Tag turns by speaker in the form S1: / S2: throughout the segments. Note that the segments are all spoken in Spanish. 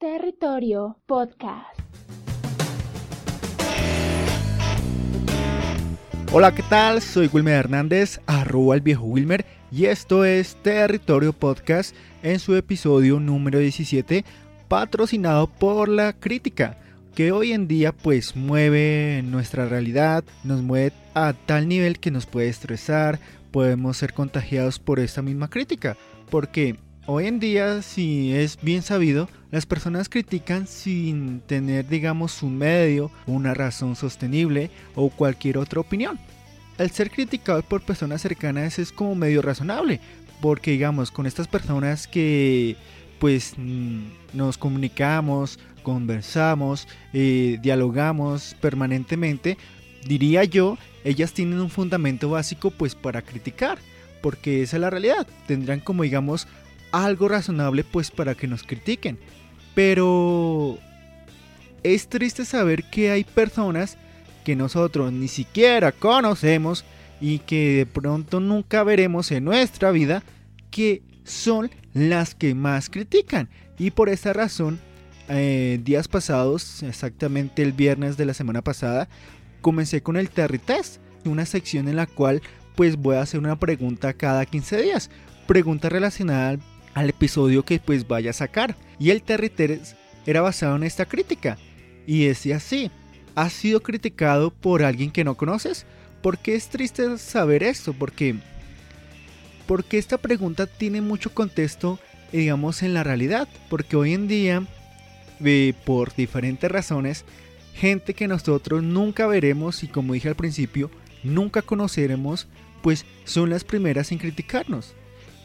S1: Territorio Podcast.
S2: Hola, ¿qué tal? Soy Wilmer Hernández, arroba el viejo Wilmer, y esto es Territorio Podcast en su episodio número 17, patrocinado por la crítica, que hoy en día pues mueve nuestra realidad, nos mueve a tal nivel que nos puede estresar, podemos ser contagiados por esta misma crítica, porque hoy en día, si es bien sabido, las personas critican sin tener, digamos, un medio, una razón sostenible o cualquier otra opinión. El ser criticado por personas cercanas es como medio razonable, porque digamos, con estas personas que pues mm, nos comunicamos, conversamos, eh, dialogamos permanentemente, diría yo, ellas tienen un fundamento básico pues para criticar, porque esa es la realidad, tendrán como digamos algo razonable pues para que nos critiquen. Pero es triste saber que hay personas que nosotros ni siquiera conocemos y que de pronto nunca veremos en nuestra vida que son las que más critican. Y por esa razón, eh, días pasados, exactamente el viernes de la semana pasada, comencé con el Terry Test, una sección en la cual pues voy a hacer una pregunta cada 15 días. Pregunta relacionada al episodio que pues vaya a sacar. Y el Terry era basado en esta crítica. Y decía así, ¿has sido criticado por alguien que no conoces? Porque es triste saber esto, porque porque esta pregunta tiene mucho contexto, digamos, en la realidad, porque hoy en día, por diferentes razones, gente que nosotros nunca veremos y como dije al principio, nunca conoceremos, pues son las primeras en criticarnos.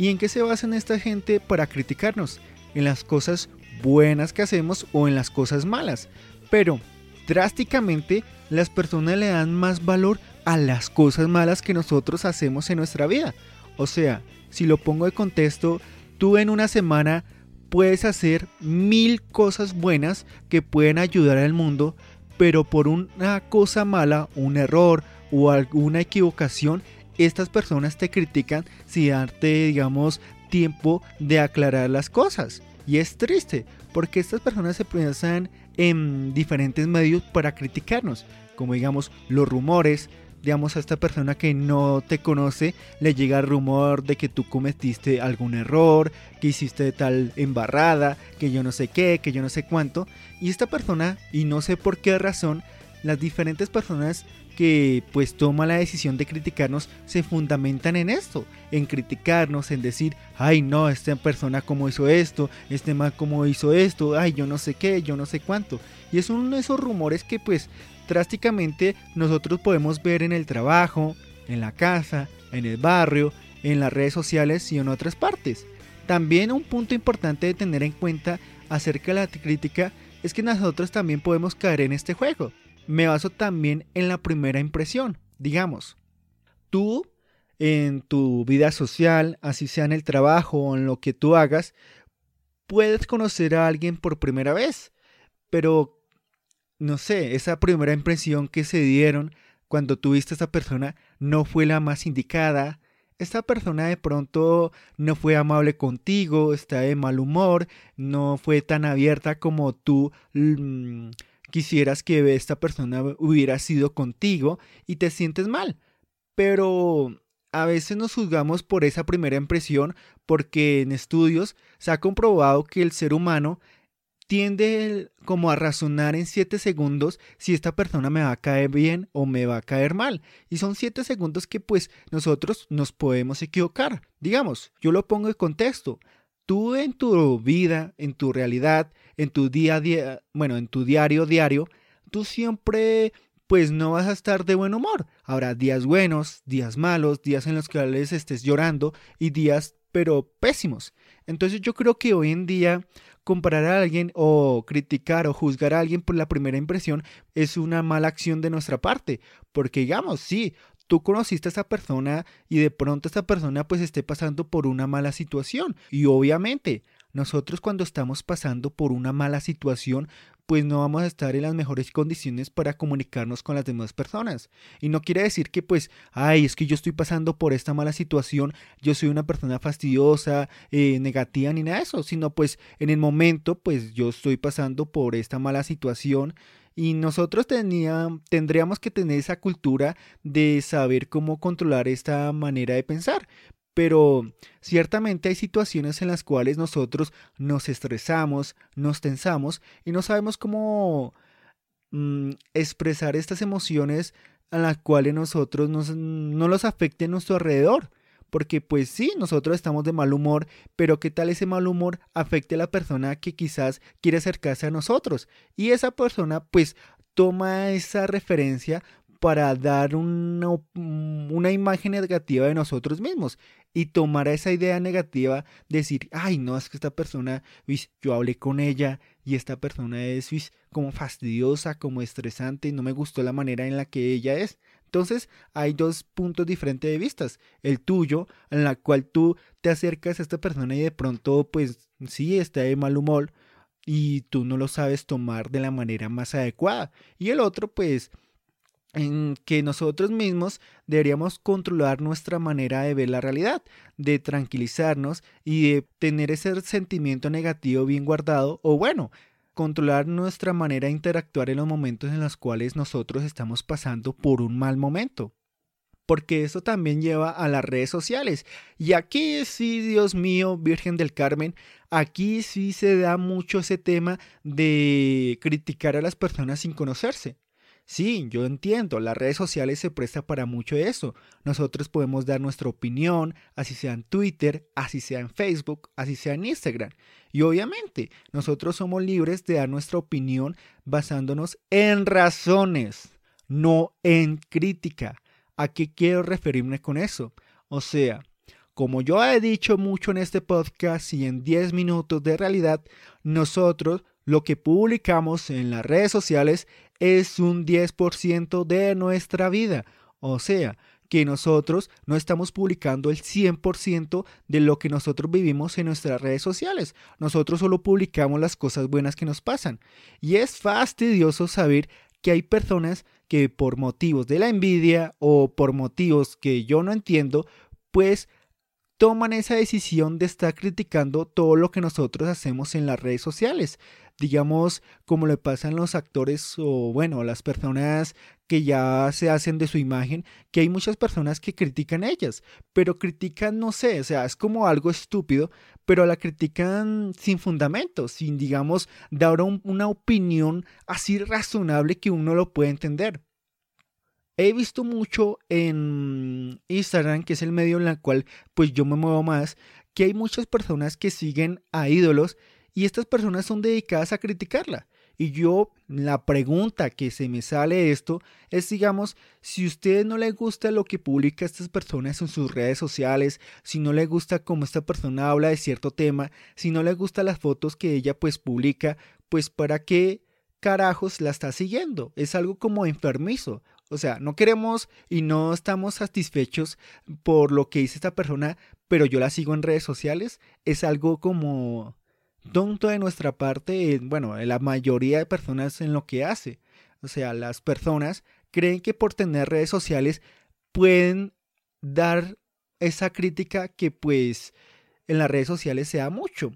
S2: ¿Y en qué se basan esta gente para criticarnos? En las cosas buenas que hacemos o en las cosas malas. Pero drásticamente las personas le dan más valor a las cosas malas que nosotros hacemos en nuestra vida. O sea, si lo pongo de contexto, tú en una semana puedes hacer mil cosas buenas que pueden ayudar al mundo, pero por una cosa mala, un error o alguna equivocación, estas personas te critican si darte, digamos, tiempo de aclarar las cosas. Y es triste, porque estas personas se piensan en diferentes medios para criticarnos, como digamos los rumores, digamos a esta persona que no te conoce le llega el rumor de que tú cometiste algún error, que hiciste tal embarrada, que yo no sé qué, que yo no sé cuánto, y esta persona, y no sé por qué razón, las diferentes personas que pues toma la decisión de criticarnos se fundamentan en esto, en criticarnos, en decir, ay no, esta persona como hizo esto, este mal como hizo esto, ay yo no sé qué, yo no sé cuánto. Y es uno de esos rumores que pues drásticamente nosotros podemos ver en el trabajo, en la casa, en el barrio, en las redes sociales y en otras partes. También un punto importante de tener en cuenta acerca de la crítica es que nosotros también podemos caer en este juego me baso también en la primera impresión. Digamos, tú en tu vida social, así sea en el trabajo o en lo que tú hagas, puedes conocer a alguien por primera vez, pero no sé, esa primera impresión que se dieron cuando tuviste a esa persona no fue la más indicada. Esta persona de pronto no fue amable contigo, está de mal humor, no fue tan abierta como tú mm, quisieras que esta persona hubiera sido contigo y te sientes mal. Pero a veces nos juzgamos por esa primera impresión porque en estudios se ha comprobado que el ser humano tiende como a razonar en 7 segundos si esta persona me va a caer bien o me va a caer mal. Y son 7 segundos que pues nosotros nos podemos equivocar. Digamos, yo lo pongo en contexto. Tú en tu vida, en tu realidad, en tu día a día, bueno, en tu diario diario, tú siempre pues no vas a estar de buen humor. Habrá días buenos, días malos, días en los que estés llorando y días pero pésimos. Entonces yo creo que hoy en día comparar a alguien o criticar o juzgar a alguien por la primera impresión es una mala acción de nuestra parte, porque digamos, sí, tú conociste a esa persona y de pronto esa persona pues esté pasando por una mala situación y obviamente nosotros cuando estamos pasando por una mala situación, pues no vamos a estar en las mejores condiciones para comunicarnos con las demás personas. Y no quiere decir que pues, ay, es que yo estoy pasando por esta mala situación, yo soy una persona fastidiosa, eh, negativa, ni nada de eso, sino pues en el momento, pues yo estoy pasando por esta mala situación. Y nosotros tendríamos que tener esa cultura de saber cómo controlar esta manera de pensar pero ciertamente hay situaciones en las cuales nosotros nos estresamos, nos tensamos y no sabemos cómo mm, expresar estas emociones a las cuales nosotros no los afecte a nuestro alrededor. Porque pues sí, nosotros estamos de mal humor, pero ¿qué tal ese mal humor afecte a la persona que quizás quiere acercarse a nosotros? Y esa persona pues toma esa referencia para dar una, una, imagen negativa de nosotros mismos y tomar esa idea negativa, decir, ay, no, es que esta persona, yo hablé con ella y esta persona es como fastidiosa, como estresante y no me gustó la manera en la que ella es. Entonces hay dos puntos diferentes de vistas. El tuyo, en la cual tú te acercas a esta persona y de pronto, pues sí, está de mal humor y tú no lo sabes tomar de la manera más adecuada. Y el otro, pues en que nosotros mismos deberíamos controlar nuestra manera de ver la realidad, de tranquilizarnos y de tener ese sentimiento negativo bien guardado o bueno, controlar nuestra manera de interactuar en los momentos en los cuales nosotros estamos pasando por un mal momento. Porque eso también lleva a las redes sociales. Y aquí sí, Dios mío, Virgen del Carmen, aquí sí se da mucho ese tema de criticar a las personas sin conocerse. Sí, yo entiendo, las redes sociales se presta para mucho eso. Nosotros podemos dar nuestra opinión, así sea en Twitter, así sea en Facebook, así sea en Instagram. Y obviamente, nosotros somos libres de dar nuestra opinión basándonos en razones, no en crítica. ¿A qué quiero referirme con eso? O sea, como yo he dicho mucho en este podcast y en 10 minutos de realidad, nosotros lo que publicamos en las redes sociales es un 10% de nuestra vida. O sea, que nosotros no estamos publicando el 100% de lo que nosotros vivimos en nuestras redes sociales. Nosotros solo publicamos las cosas buenas que nos pasan. Y es fastidioso saber que hay personas que por motivos de la envidia o por motivos que yo no entiendo, pues toman esa decisión de estar criticando todo lo que nosotros hacemos en las redes sociales digamos, como le pasan los actores o, bueno, las personas que ya se hacen de su imagen, que hay muchas personas que critican a ellas, pero critican, no sé, o sea, es como algo estúpido, pero la critican sin fundamento, sin, digamos, dar una opinión así razonable que uno lo puede entender. He visto mucho en Instagram, que es el medio en el cual pues yo me muevo más, que hay muchas personas que siguen a ídolos y estas personas son dedicadas a criticarla. Y yo, la pregunta que se me sale de esto es, digamos, si a usted no le gusta lo que publica estas personas en sus redes sociales, si no le gusta cómo esta persona habla de cierto tema, si no le gustan las fotos que ella pues publica, pues para qué carajos la está siguiendo. Es algo como enfermizo. O sea, no queremos y no estamos satisfechos por lo que dice esta persona, pero yo la sigo en redes sociales. Es algo como tonto de nuestra parte, bueno, la mayoría de personas en lo que hace. O sea, las personas creen que por tener redes sociales pueden dar esa crítica que pues en las redes sociales se da mucho.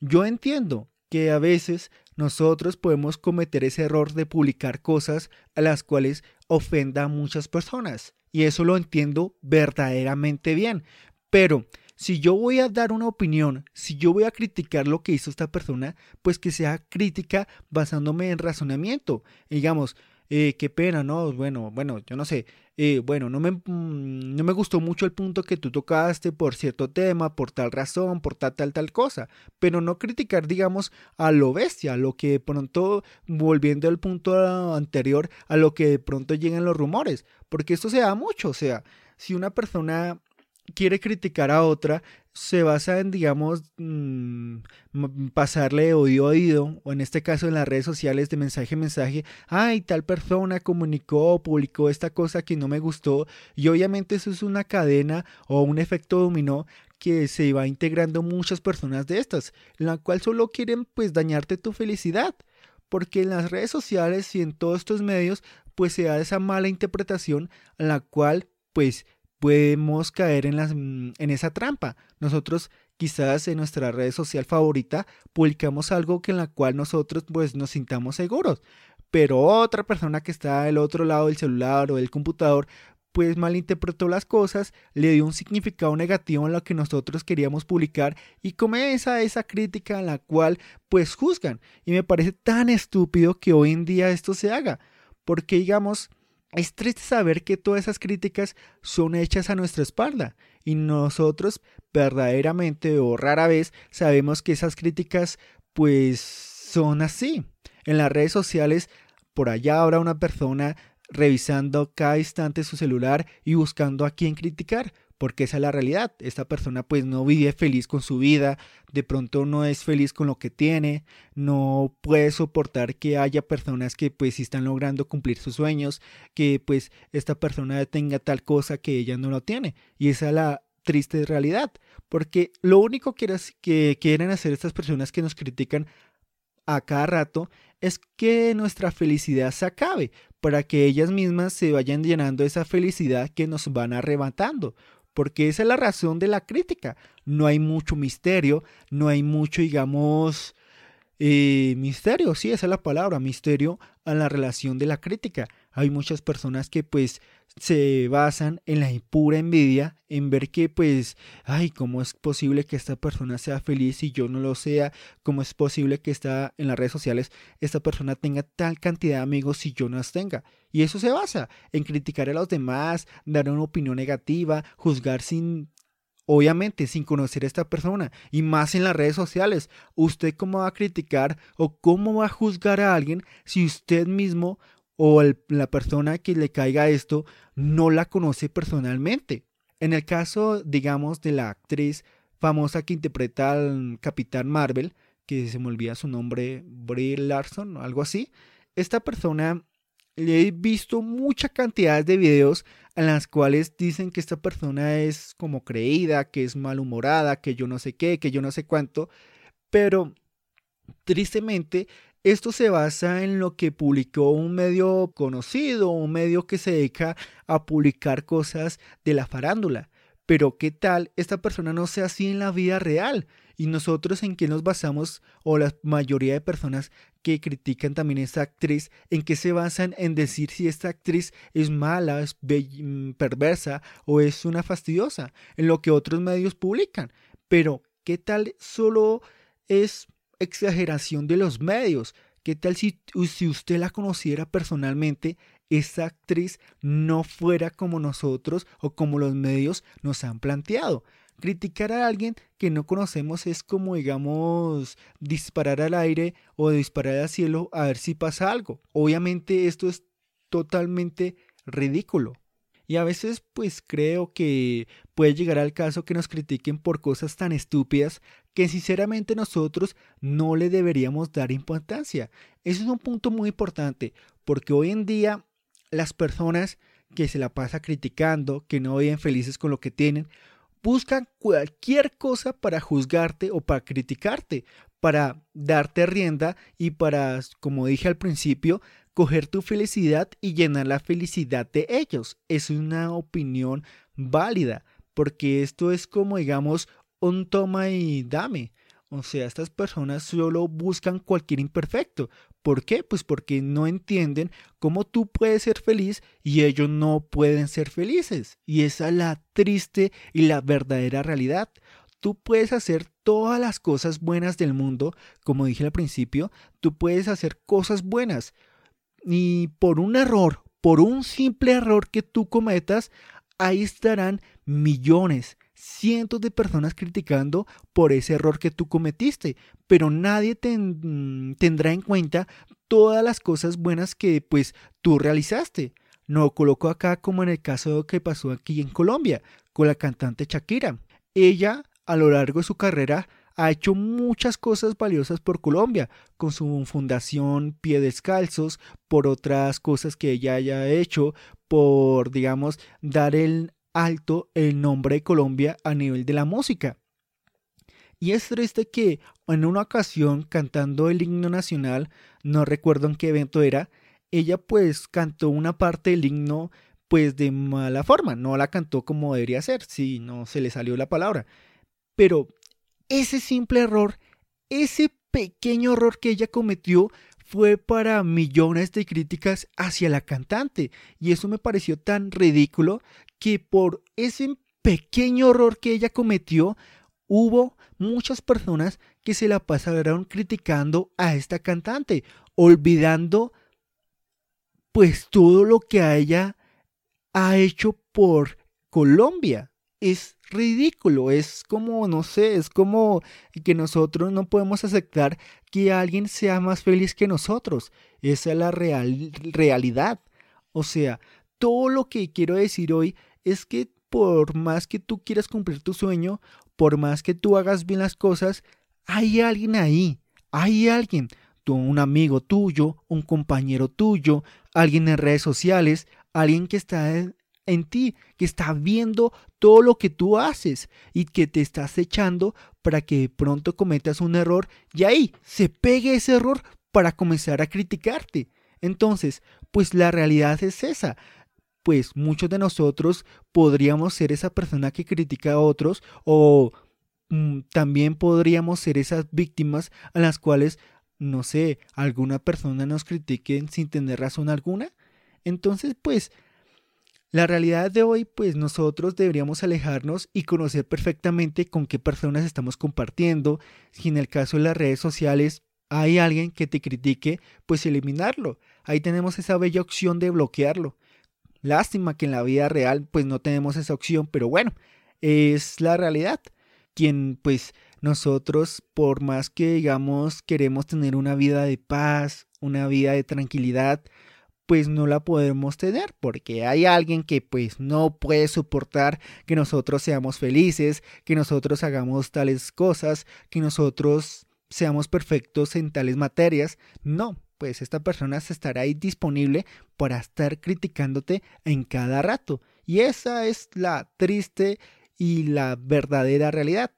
S2: Yo entiendo que a veces nosotros podemos cometer ese error de publicar cosas a las cuales ofenda a muchas personas. Y eso lo entiendo verdaderamente bien. Pero si yo voy a dar una opinión, si yo voy a criticar lo que hizo esta persona, pues que sea crítica basándome en razonamiento. digamos, eh, qué pena, ¿no? Bueno, bueno, yo no sé. Eh, bueno, no me, mm, no me gustó mucho el punto que tú tocaste por cierto tema, por tal razón, por tal, tal, tal cosa. Pero no criticar, digamos, a lo bestia, a lo que de pronto, volviendo al punto anterior, a lo que de pronto llegan los rumores. Porque esto se da mucho. O sea, si una persona quiere criticar a otra se basa en, digamos, mm, pasarle de oído a oído, o en este caso en las redes sociales de mensaje a mensaje, ay, tal persona comunicó o publicó esta cosa que no me gustó, y obviamente eso es una cadena o un efecto dominó que se va integrando muchas personas de estas, la cual solo quieren pues dañarte tu felicidad, porque en las redes sociales y en todos estos medios pues se da esa mala interpretación la cual pues podemos caer en, las, en esa trampa. Nosotros quizás en nuestra red social favorita publicamos algo que en la cual nosotros pues nos sintamos seguros, pero otra persona que está al otro lado del celular o del computador pues malinterpretó las cosas, le dio un significado negativo en lo que nosotros queríamos publicar y comienza esa crítica en la cual pues juzgan. Y me parece tan estúpido que hoy en día esto se haga, porque digamos, es triste saber que todas esas críticas son hechas a nuestra espalda y nosotros verdaderamente o rara vez sabemos que esas críticas pues son así. En las redes sociales por allá habrá una persona revisando cada instante su celular y buscando a quién criticar, porque esa es la realidad. Esta persona pues no vive feliz con su vida, de pronto no es feliz con lo que tiene, no puede soportar que haya personas que pues están logrando cumplir sus sueños, que pues esta persona tenga tal cosa que ella no lo tiene. Y esa es la triste realidad, porque lo único que, que quieren hacer estas personas que nos critican a cada rato es que nuestra felicidad se acabe, para que ellas mismas se vayan llenando esa felicidad que nos van arrebatando. Porque esa es la razón de la crítica. No hay mucho misterio, no hay mucho, digamos, eh, misterio, sí, esa es la palabra, misterio a la relación de la crítica. Hay muchas personas que pues se basan en la pura envidia, en ver que pues, ay, ¿cómo es posible que esta persona sea feliz y yo no lo sea? ¿Cómo es posible que está en las redes sociales esta persona tenga tal cantidad de amigos y yo no las tenga? Y eso se basa en criticar a los demás, dar una opinión negativa, juzgar sin obviamente sin conocer a esta persona y más en las redes sociales. ¿Usted cómo va a criticar o cómo va a juzgar a alguien si usted mismo o la persona que le caiga esto no la conoce personalmente. En el caso, digamos, de la actriz famosa que interpreta al Capitán Marvel, que se me olvida su nombre, Brie Larson o algo así, esta persona le he visto mucha cantidad de videos en las cuales dicen que esta persona es como creída, que es malhumorada, que yo no sé qué, que yo no sé cuánto, pero tristemente esto se basa en lo que publicó un medio conocido, un medio que se dedica a publicar cosas de la farándula. Pero ¿qué tal esta persona no sea así en la vida real? ¿Y nosotros en qué nos basamos, o la mayoría de personas que critican también a esta actriz, en qué se basan en decir si esta actriz es mala, es mm, perversa o es una fastidiosa? En lo que otros medios publican. Pero ¿qué tal solo es exageración de los medios. ¿Qué tal si, usted la conociera personalmente, esa actriz no fuera como nosotros o como los medios nos han planteado? Criticar a alguien que no conocemos es como, digamos, disparar al aire o disparar al cielo a ver si pasa algo. Obviamente esto es totalmente ridículo. Y a veces pues creo que puede llegar al caso que nos critiquen por cosas tan estúpidas que sinceramente nosotros no le deberíamos dar importancia. Eso es un punto muy importante porque hoy en día las personas que se la pasa criticando, que no viven felices con lo que tienen, buscan cualquier cosa para juzgarte o para criticarte, para darte rienda y para, como dije al principio, coger tu felicidad y llenar la felicidad de ellos. Es una opinión válida, porque esto es como, digamos, un toma y dame. O sea, estas personas solo buscan cualquier imperfecto. ¿Por qué? Pues porque no entienden cómo tú puedes ser feliz y ellos no pueden ser felices. Y esa es la triste y la verdadera realidad. Tú puedes hacer todas las cosas buenas del mundo, como dije al principio, tú puedes hacer cosas buenas, y por un error, por un simple error que tú cometas, ahí estarán millones, cientos de personas criticando por ese error que tú cometiste, pero nadie tendrá en cuenta todas las cosas buenas que pues tú realizaste. No coloco acá como en el caso que pasó aquí en Colombia con la cantante Shakira. Ella a lo largo de su carrera ha hecho muchas cosas valiosas por Colombia, con su fundación Pie Descalzos, por otras cosas que ella haya hecho, por, digamos, dar el alto el nombre de Colombia a nivel de la música. Y es triste que en una ocasión cantando el himno nacional, no recuerdo en qué evento era, ella pues cantó una parte del himno pues de mala forma, no la cantó como debería ser, si no se le salió la palabra. Pero ese simple error, ese pequeño error que ella cometió fue para millones de críticas hacia la cantante. Y eso me pareció tan ridículo que por ese pequeño error que ella cometió, hubo muchas personas que se la pasaron criticando a esta cantante, olvidando pues todo lo que a ella ha hecho por Colombia. Es ridículo, es como, no sé, es como que nosotros no podemos aceptar que alguien sea más feliz que nosotros. Esa es la real, realidad. O sea, todo lo que quiero decir hoy es que por más que tú quieras cumplir tu sueño, por más que tú hagas bien las cosas, hay alguien ahí, hay alguien, tú, un amigo tuyo, un compañero tuyo, alguien en redes sociales, alguien que está en, ti, que está viendo todo lo que tú haces y que te estás echando para que pronto cometas un error y ahí se pegue ese error para comenzar a criticarte. Entonces, pues la realidad es esa. Pues muchos de nosotros podríamos ser esa persona que critica a otros o mm, también podríamos ser esas víctimas a las cuales no sé, alguna persona nos critique sin tener razón alguna. Entonces, pues, la realidad de hoy, pues nosotros deberíamos alejarnos y conocer perfectamente con qué personas estamos compartiendo. Si en el caso de las redes sociales hay alguien que te critique, pues eliminarlo. Ahí tenemos esa bella opción de bloquearlo. Lástima que en la vida real pues no tenemos esa opción, pero bueno, es la realidad. Quien pues nosotros, por más que digamos queremos tener una vida de paz, una vida de tranquilidad, pues no la podemos tener porque hay alguien que pues no puede soportar que nosotros seamos felices, que nosotros hagamos tales cosas, que nosotros seamos perfectos en tales materias. No, pues esta persona se estará ahí disponible para estar criticándote en cada rato. Y esa es la triste y la verdadera realidad.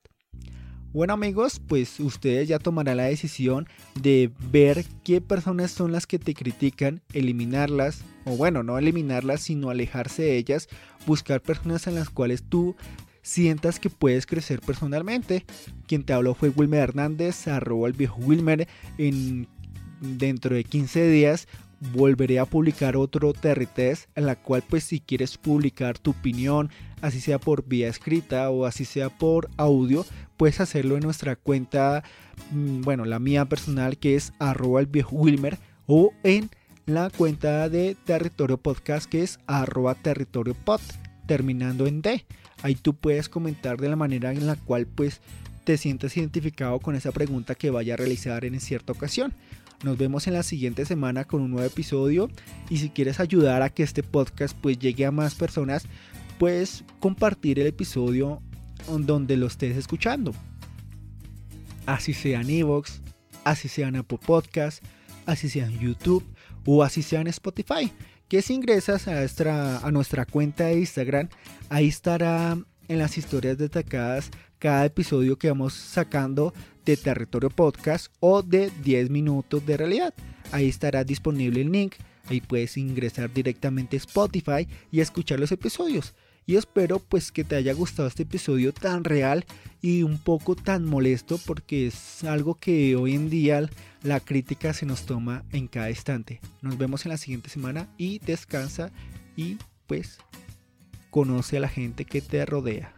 S2: Bueno amigos, pues ustedes ya tomarán la decisión de ver qué personas son las que te critican, eliminarlas, o bueno, no eliminarlas, sino alejarse de ellas, buscar personas en las cuales tú sientas que puedes crecer personalmente. Quien te habló fue Wilmer Hernández, arroba el viejo Wilmer. En, dentro de 15 días volveré a publicar otro Test en la cual pues si quieres publicar tu opinión, así sea por vía escrita o así sea por audio, puedes hacerlo en nuestra cuenta, mm, bueno, la mía personal que es arroba el viejo Wilmer o en la cuenta de Territorio Podcast que es arroba territorio pod, terminando en D. Ahí tú puedes comentar de la manera en la cual pues te sientas identificado con esa pregunta que vaya a realizar en cierta ocasión. Nos vemos en la siguiente semana con un nuevo episodio y si quieres ayudar a que este podcast pues llegue a más personas, puedes compartir el episodio donde lo estés escuchando. Así sea en Evox, así sea en Apple Podcast, así sea en YouTube o así sea en Spotify. Que si ingresas a nuestra, a nuestra cuenta de Instagram, ahí estará en las historias destacadas cada episodio que vamos sacando de Territorio Podcast o de 10 minutos de realidad. Ahí estará disponible el link, ahí puedes ingresar directamente a Spotify y escuchar los episodios. Y espero pues que te haya gustado este episodio tan real y un poco tan molesto porque es algo que hoy en día la crítica se nos toma en cada instante. Nos vemos en la siguiente semana y descansa y pues conoce a la gente que te rodea.